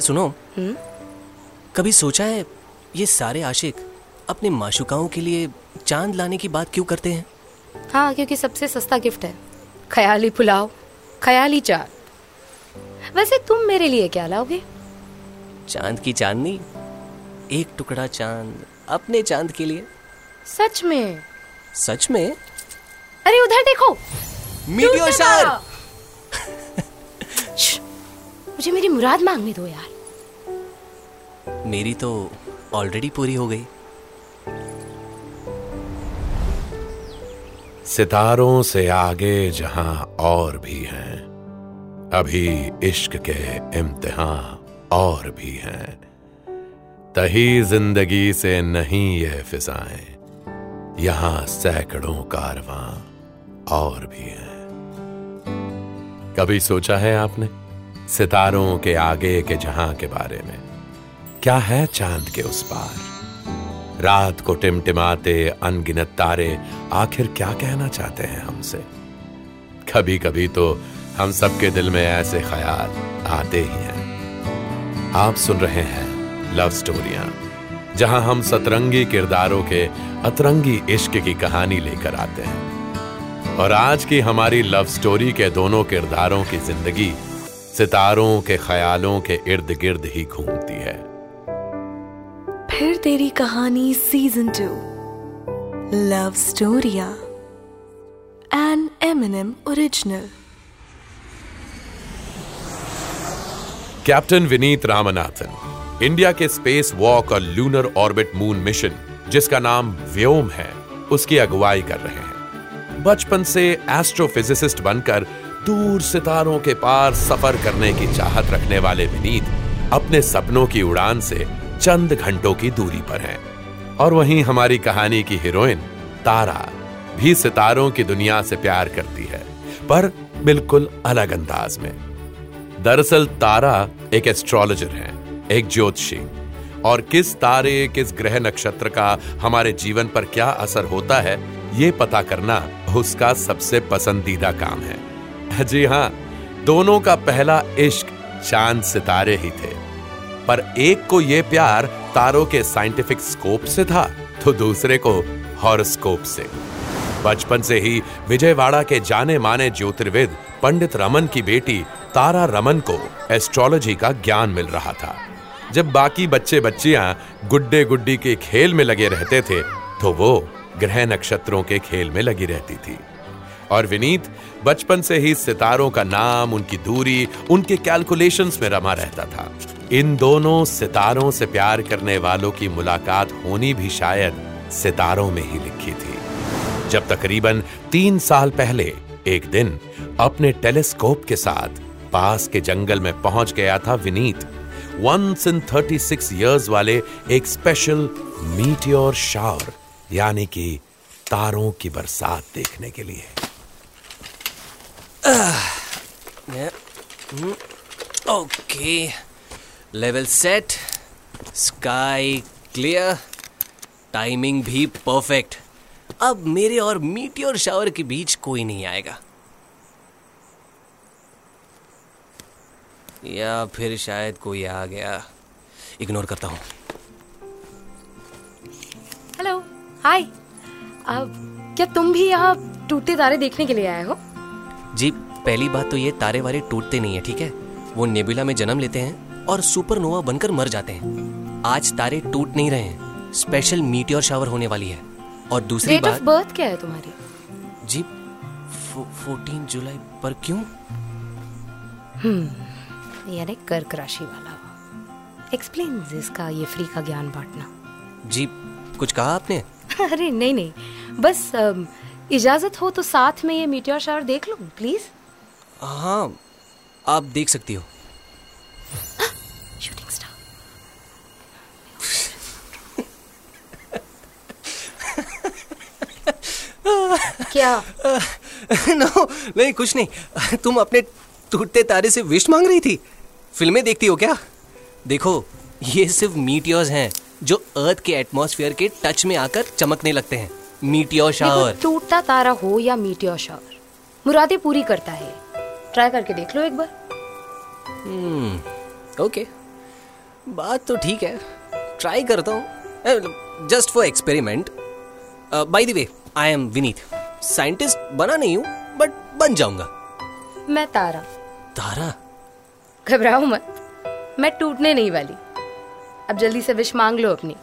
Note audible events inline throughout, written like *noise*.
सुनो। हम्म? कभी सोचा है ये सारे आशिक अपने माशुकाओं के लिए चाँद लाने की बात क्यों करते हैं? हाँ क्योंकि सबसे सस्ता गिफ्ट है। ख्याली पुलाव ख्याली चाट वैसे तुम मेरे लिए क्या लाओगे? चाँद की चांदनी एक टुकड़ा चाँद अपने चाँद के लिए। सच में? सच में? अरे उधर देखो। मीटियोर तारा। श्श, मुझे मेरी मुराद मांगने दो यार। मेरी तो ऑलरेडी पूरी हो गई। सितारों से आगे जहाँ और भी हैं अभी इश्क के इम्तिहान और भी हैं। तही ज़िंदगी से नहीं ये फिजाएँ यहाँ सैकड़ों कारवां और भी हैं। कभी सोचा है आपने? सितारों के आगे के जहाँ के बारे में। क्या है चाँद के उस पार? रात को टिमटिमाते अनगिनत तारे आखिर क्या कहना चाहते हैं हमसे? कभी कभी तो हम सबके दिल में ऐसे ख्याल आते ही हैं। आप सुन रहे हैं लव स्टोरियाँ जहाँ हम सतरंगी किरदारों के अतरंगी इश्क की कहानी लेकर आते हैं। और आज की हमारी लव स्टोरी के दोनों किरदारों की ज़िंदगी सितारों के ख्यालों के इर्द गिर्द ही घूमती है। फिर तेरी कहानी season two love स्टोरिया N M original captain Vineet Ramanathan India के स्पेस वॉक और लूनर ऑर्बिट मून मिशन जिसका नाम व्योम है उसकी अगुवाई कर रहे हैं। बचपन से एस्ट्रोफिजिसिस्ट बनकर दूर सितारों के पार सफ़र करने की चाहत रखने वाले विनीत अपने सपनों की उड़ान से चंद घंटों की दूरी पर हैं। और वहीं हमारी कहानी की हीरोइन, तारा, भी सितारों की दुनिया से प्यार करती है, पर बिल्कुल अलग अंदाज में। दरअसल तारा एक एस्ट्रोलॉजर है, एक ज्योतिषी। और किस तारे, किस ग्रह नक्षत्र का हमारे जीवन पर क्या असर होता है, ये पता करना उसका सबसे पसंदीदा काम है। जी हाँ दोनों का पहला इश्क चाँद सितारे ही थे। पर एक को ये प्यार तारों के साइंटिफिक स्कोप से था तो दूसरे को हॉरोस्कोप से। बचपन से ही विजयवाड़ा के जाने माने ज्योतिर्विद पंडित रमन की बेटी तारा रमन को एस्ट्रोलॉजी का ज्ञान मिल रहा था। जब बाकी बच्चे बच्चियाँ गुड्डे गुड्डी के खेल में लगे रहते थे तो वो ग्रह नक्षत्रों के खेल में लगी रहती थी। और विनीत, बचपन से ही सितारों का नाम, उनकी दूरी, उनके कैलकुलेशंस में रमा रहता था। इन दोनों सितारों से प्यार करने वालों की मुलाकात होनी भी शायद सितारों में ही लिखी थी। जब तकरीबन तीन साल पहले, एक दिन, अपने टेलीस्कोप के साथ पास के जंगल में पहुँच गया था विनीत। वंस इन 36 इयर्स वाले एक स्पेशल मीटियोर शावर यानी कि तारों की बरसात देखने के लिए। Okay level set sky clear timing भी परफेक्ट अब मेरे और मीटियोर शावर के बीच कोई नहीं आएगा. या फिर शायद कोई आ गया. इग्नोर करता हूँ. हेलो हाय अब क्या तुम भी यहाँ टूटते तारे देखने के लिए आए हो? जी पहली बात तो ये तारे वारे टूटते नहीं है ठीक है? वो नेबुला में जन्म लेते हैं और सुपरनोवा बनकर मर जाते हैं। आज तारे टूट नहीं रहे हैं। स्पेशल मीटियोर शावर होने वाली है। और दूसरी ऑफ़ बात बर्थ क्या है तुम्हारी? जी फोर्टीन जुलाई पर क्यों? यानी कर्क राशि वाला। एक्सप्लेन इसका ये फ्री का ज्ञान बांटना। जी कुछ कहा आपने? *laughs* अरे नहीं नहीं। बस इजाज़त हो तो साथ में ये मीटियोर शावर देख लो प्लीज़ हाँ आप देख सकती हो। शूटिंग स्टार क्या? *laughs* नो नहीं कुछ नहीं। तुम अपने टूटते तारे से विश मांग रही थी। फ़िल्में देखती हो क्या? देखो ये सिर्फ़ मीटियोर्स हैं जो अर्थ के एटमॉस्फेयर के टच में आकर चमकने लगते हैं। मीटियोर शावर टूटता तारा हो या मीटियोर शावर मुरादे पूरी करता है। ट्राई करके देख लो एक बार। हम्म ओके बात तो ठीक है। ट्राई करता हूँ। Just for experiment by the way I am Vineet scientist बना नहीं हूँ बट बन जाऊँगा। मैं तारा। तारा? घबराओ मत। मैं टूटने नहीं वाली। अब जल्दी से विश मांग लो अपनी।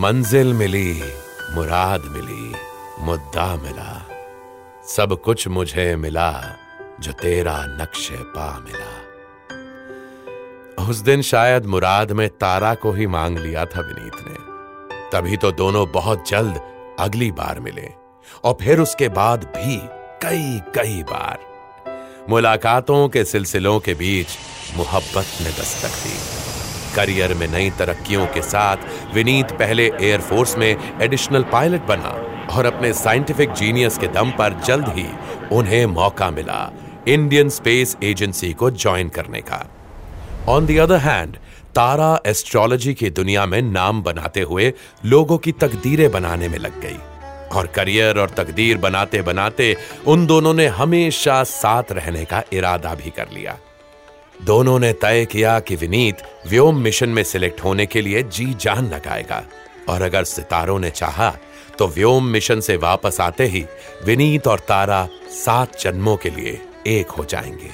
मंजिल मिली, मुराद मिली, मुद्दा मिला। सब कुछ मुझे मिला जो तेरा नक्शे पा मिला। उस दिन शायद मुराद में तारा को ही मांग लिया था विनीत ने। तभी तो दोनों बहुत जल्द अगली बार मिले, और फिर उसके बाद भी कई कई बार। मुलाकातों के सिलसिलों के बीच मोहब्बत ने दस्तक दी। करियर में नई तरक्कियों के साथ विनीत पहले एयरफोर्स में एडिशनल पायलट बना और अपने साइंटिफिक जीनियस के दम पर जल्द ही उन्हें मौका मिला इंडियन स्पेस एजेंसी को ज्वाइन करने का। On the other hand Tara astrology की दुनिया में नाम बनाते हुए लोगों की तकदीरें बनाने में लग गई और करियर और तकदीर बनाते बनाते उन दोनों ने हमेशा साथ रहने का इरादा भी कर लिया। दोनों ने तय किया कि विनीत व्योम मिशन में सिलेक्ट होने के लिए जी जान लगाएगा। और अगर सितारों ने चाहा तो व्योम मिशन से वापस आते ही विनीत और तारा सात जन्मों के लिए एक हो जाएँगे।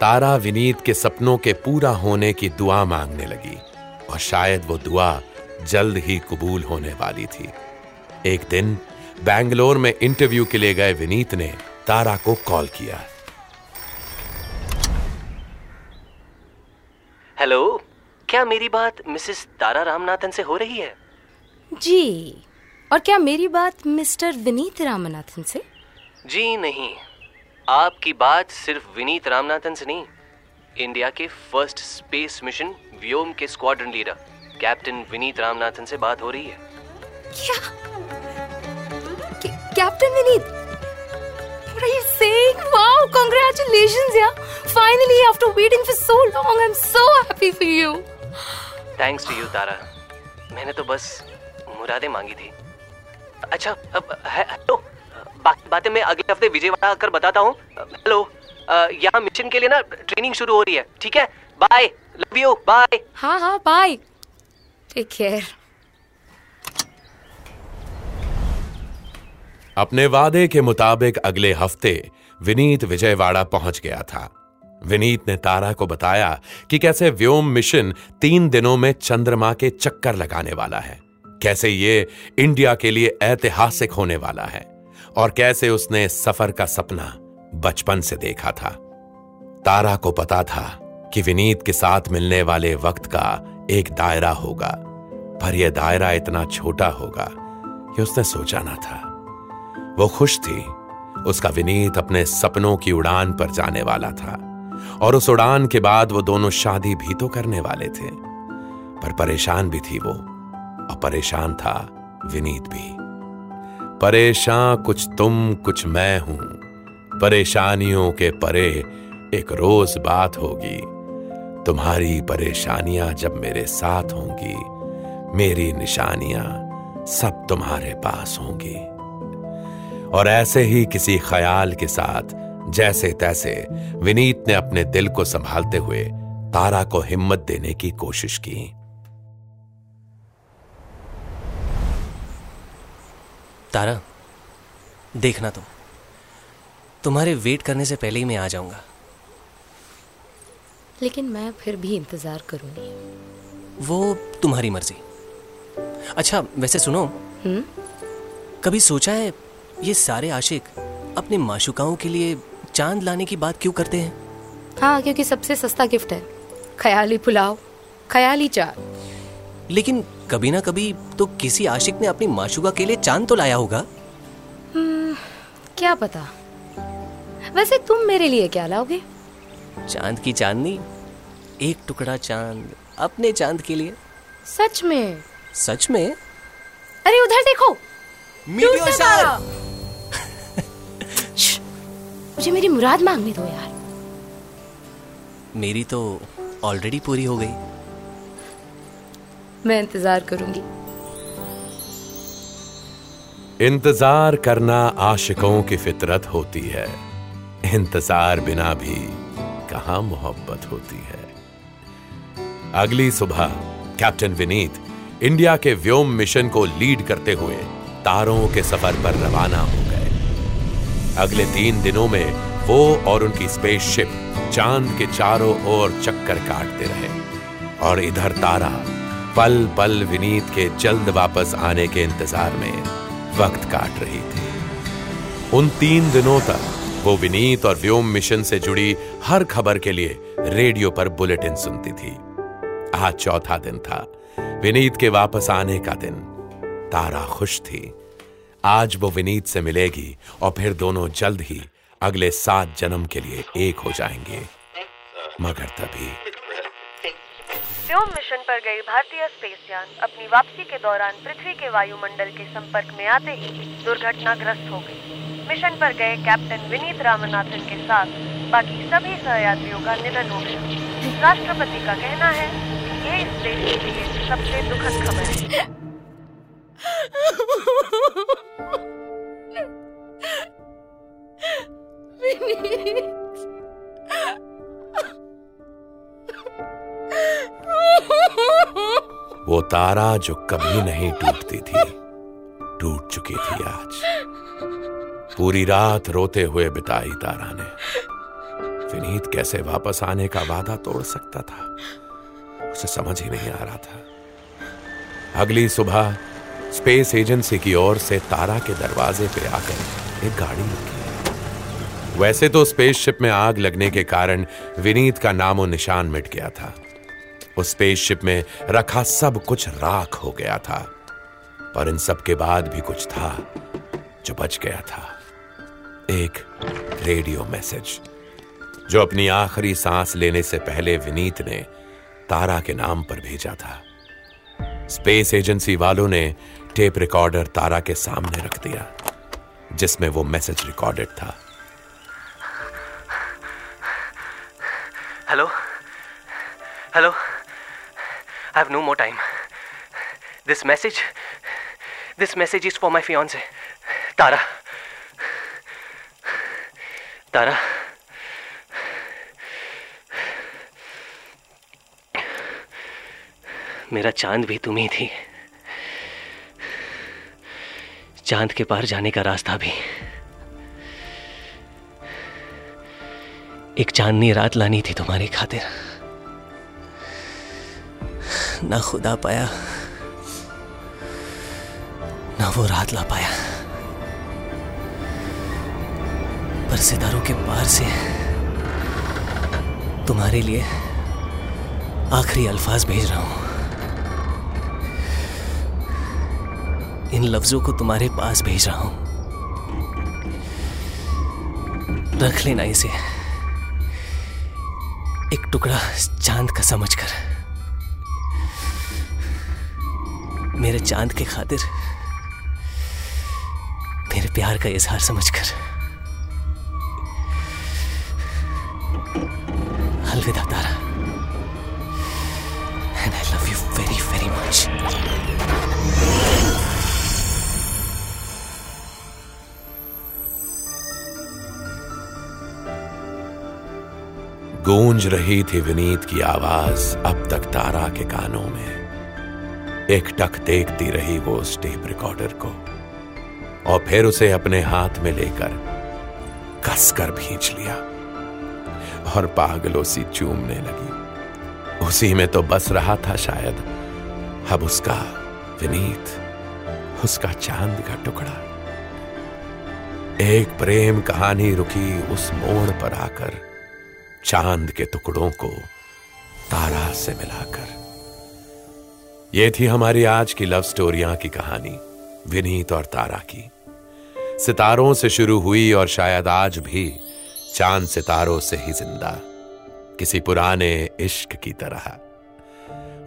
तारा विनीत के सपनों के पूरा होने की दुआ मांगने लगी, और शायद वो दुआ जल्द ही कबूल होने वाली थी। एक दिन बैंगलोर में इंटरव्यू के लिए गए विनीत ने तारा को कॉल किया। हेलो क्या मेरी बात मिसेस तारा रामनाथन से हो रही है? जी और क्या मेरी बात मिस्टर विनीत रामनाथन से? जी नहीं आपकी बात सिर्फ़ विनीत रामनाथन से नहीं इंडिया के फ़र्स्ट स्पेस मिशन व्योम के squadron leader captain Vineet Ramanathan से बात हो रही है। क्या? Captain Vineet? What are you saying? Wow, congratulations, yeah. Finally, after waiting for so long, I'm so happy for you. Thanks to you Tara मैंने तो बस मुरादें मांगी थी। अच्छा अब है- हेलो बाकी बातें मैं अगले हफ़्ते विजयवाड़ा आकर बताता हूँ। हेलो यहाँ मिशन के लिए ना ट्रेनिंग शुरू हो रही है ठीक है? बाय लव यू बाय हाँ हाँ बाय टेक केयर अपने वादे के मुताबिक अगले हफ़्ते विनीत विजयवाड़ा पहुँच गया था। विनीत ने तारा को बताया कि कैसे व्योम मिशन तीन दिनों में चंद्रमा के चक्कर लगाने वाला है, कैसे ये इंडिया के लिए ऐतिहासिक होने वाला है और कैसे उसने सफ़र का सपना बचपन से देखा था। तारा को पता था कि विनीत के साथ मिलने वाले वक्त का एक दायरा होगा, पर यह दायरा इतना छोटा होगा कि उसने सोचा ना था। वो खुश थी। उसका विनीत अपने सपनों की उड़ान पर जाने वाला था और उस उड़ान के बाद वो दोनों शादी भी तो करने वाले थे। पर परेशान भी थी वो और परेशान था विनीत भी। परेशान कुछ तुम, कुछ मैं हूँ। परेशानियों के परे एक रोज बात होगी। तुम्हारी परेशानियाँ जब मेरे साथ होंगी, मेरी निशानियाँ सब तुम्हारे पास होंगी। और ऐसे ही किसी ख्याल के साथ जैसे तैसे विनीत ने अपने दिल को संभालते हुए तारा को हिम्मत देने की कोशिश की। तारा देखना तुम तुम्हारे वेट करने से पहले ही मैं आ जाऊँगा। लेकिन मैं फिर भी इंतज़ार करूँगी। वो तुम्हारी मर्ज़ी। अच्छा वैसे सुनो। हम्म? कभी सोचा है ये सारे आशिक अपने माशुकाओं के लिए चाँद लाने की बात क्यों करते हैं? हाँ क्योंकि सबसे सस्ता गिफ्ट है। ख्याली पुलाव ख्याली चार लेकिन कभी ना कभी तो किसी आशिक ने अपनी माशुका के लिए चाँद तो लाया होगा। क्या पता? वैसे तुम मेरे लिए क्या लाओगे? चाँद की चांदनी एक टुकड़ा चाँद अपने चाँद के लिए। सच में? सच में? अरे उधर देखो। श्श, मुझे मेरी मुराद मांगने दो यार। मेरी तो ऑलरेडी पूरी हो गई। मैं इंतज़ार करूँगी। इंतज़ार करना आशिकों की फितरत होती है। इंतज़ार बिना भी कहाँ मोहब्बत होती है? अगली सुबह कैप्टन विनीत इंडिया के व्योम मिशन को लीड करते हुए तारों के सफ़र पर रवाना हो। अगले तीन दिनों में वो और उनकी स्पेसशिप चाँद के चारों ओर चक्कर काटते रहे। और इधर तारा पल पल विनीत के जल्द वापस आने के इंतज़ार में वक्त काट रही थी। उन तीन दिनों तक वो विनीत और व्योम मिशन से जुड़ी हर खबर के लिए रेडियो पर बुलेटिन सुनती थी। आज चौथा दिन था। विनीत के वापस आने का दिन। तारा खुश थी। आज वो विनीत से मिलेगी और फिर दोनों जल्द ही अगले सात जन्म के लिए एक हो जाएँगे। मगर तभी। व्योम मिशन पर गई भारतीय स्पेस यान अपनी वापसी के दौरान पृथ्वी के वायुमंडल के संपर्क में आते ही दुर्घटनाग्रस्त हो गई। मिशन पर गए कैप्टन विनीत रामनाथन के साथ बाकी सभी सहयात्रियों का निधन हो गया। राष्ट्रपति का कहना है कि ये इस देश के लिए सबसे दुखद खबर है। वो तारा जो कभी नहीं टूटती थी, टूट चुकी थी आज। पूरी रात रोते हुए बिताई तारा ने। विनीत कैसे वापस आने का वादा तोड़ सकता था, उसे समझ ही नहीं आ रहा था। अगली सुबह स्पेस एजेंसी की ओर से तारा के दरवाजे पे आकर एक गाड़ी रुकी वैसे तो स्पेसशिप में आग लगने के कारण विनीत का नामो निशान मिट गया था। उस स्पेसशिप में रखा सब कुछ राख हो गया था, पर इन सब के बाद भी कुछ था जो बच गया था। एक रेडियो मैसेज, जो अपनी आखिरी सांस लेने से पहले विनीत ने तारा के नाम पर भेजा था। स्पेस एजेंसी वालों ने टेप रिकॉर्डर तारा के सामने रख दिया, जिसमें वो मैसेज रिकॉर्डेड था। Hello? Hello? I have no more time this message this message is for my fiancée Tara Tara मेरा चाँद भी तुम ही थी। चाँद के पार जाने का रास्ता भी। एक चांदनी रात लानी थी तुम्हारी खातिर। ना खुदा पाया, ना वो रात ला पाया। पर सितारों के पार से तुम्हारे लिए आखिरी अल्फाज भेज रहा हूँ। इन लफ्जों को तुम्हारे पास भेज रहा हूँ। रख लेना इसे। एक टुकड़ा चाँद का समझकर। मेरे चाँद के खातिर मेरे प्यार का इजहार समझकर। गूंज रही थी विनीत की आवाज़ अब तक तारा के कानों में। एक टक देखती रही वो उस टेप रिकॉर्डर को और फिर उसे अपने हाथ में लेकर कसकर भींच लिया और पागलों सी चूमने लगी। उसी में तो बस रहा था शायद। अब उसका विनीत, उसका चाँद का टुकड़ा। एक प्रेम कहानी रुकी उस मोड़ पर आकर चाँद के टुकड़ों को तारा से मिलाकर। यह थी हमारी आज की लव स्टोरियाँ की कहानी, विनीत और तारा की। सितारों से शुरू हुई और शायद आज भी चाँद सितारों से ही ज़िंदा, किसी पुराने इश्क की तरह।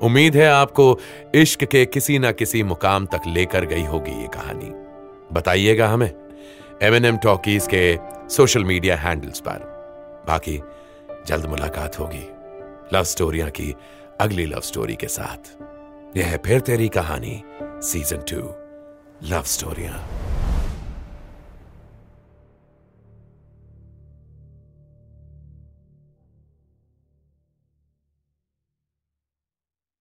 उम्मीद है आपको इश्क के किसी ना किसी मुकाम तक लेकर गई होगी ये कहानी। बताइएगा हमें एम एन एम टॉकीज के सोशल मीडिया हैंडल्स पर। बाकी जल्द मुलाकात होगी। लव स्टोरिया की अगली लव स्टोरी के साथ। यह है फिर तेरी कहानी सीज़न टू लव स्टोरियाँ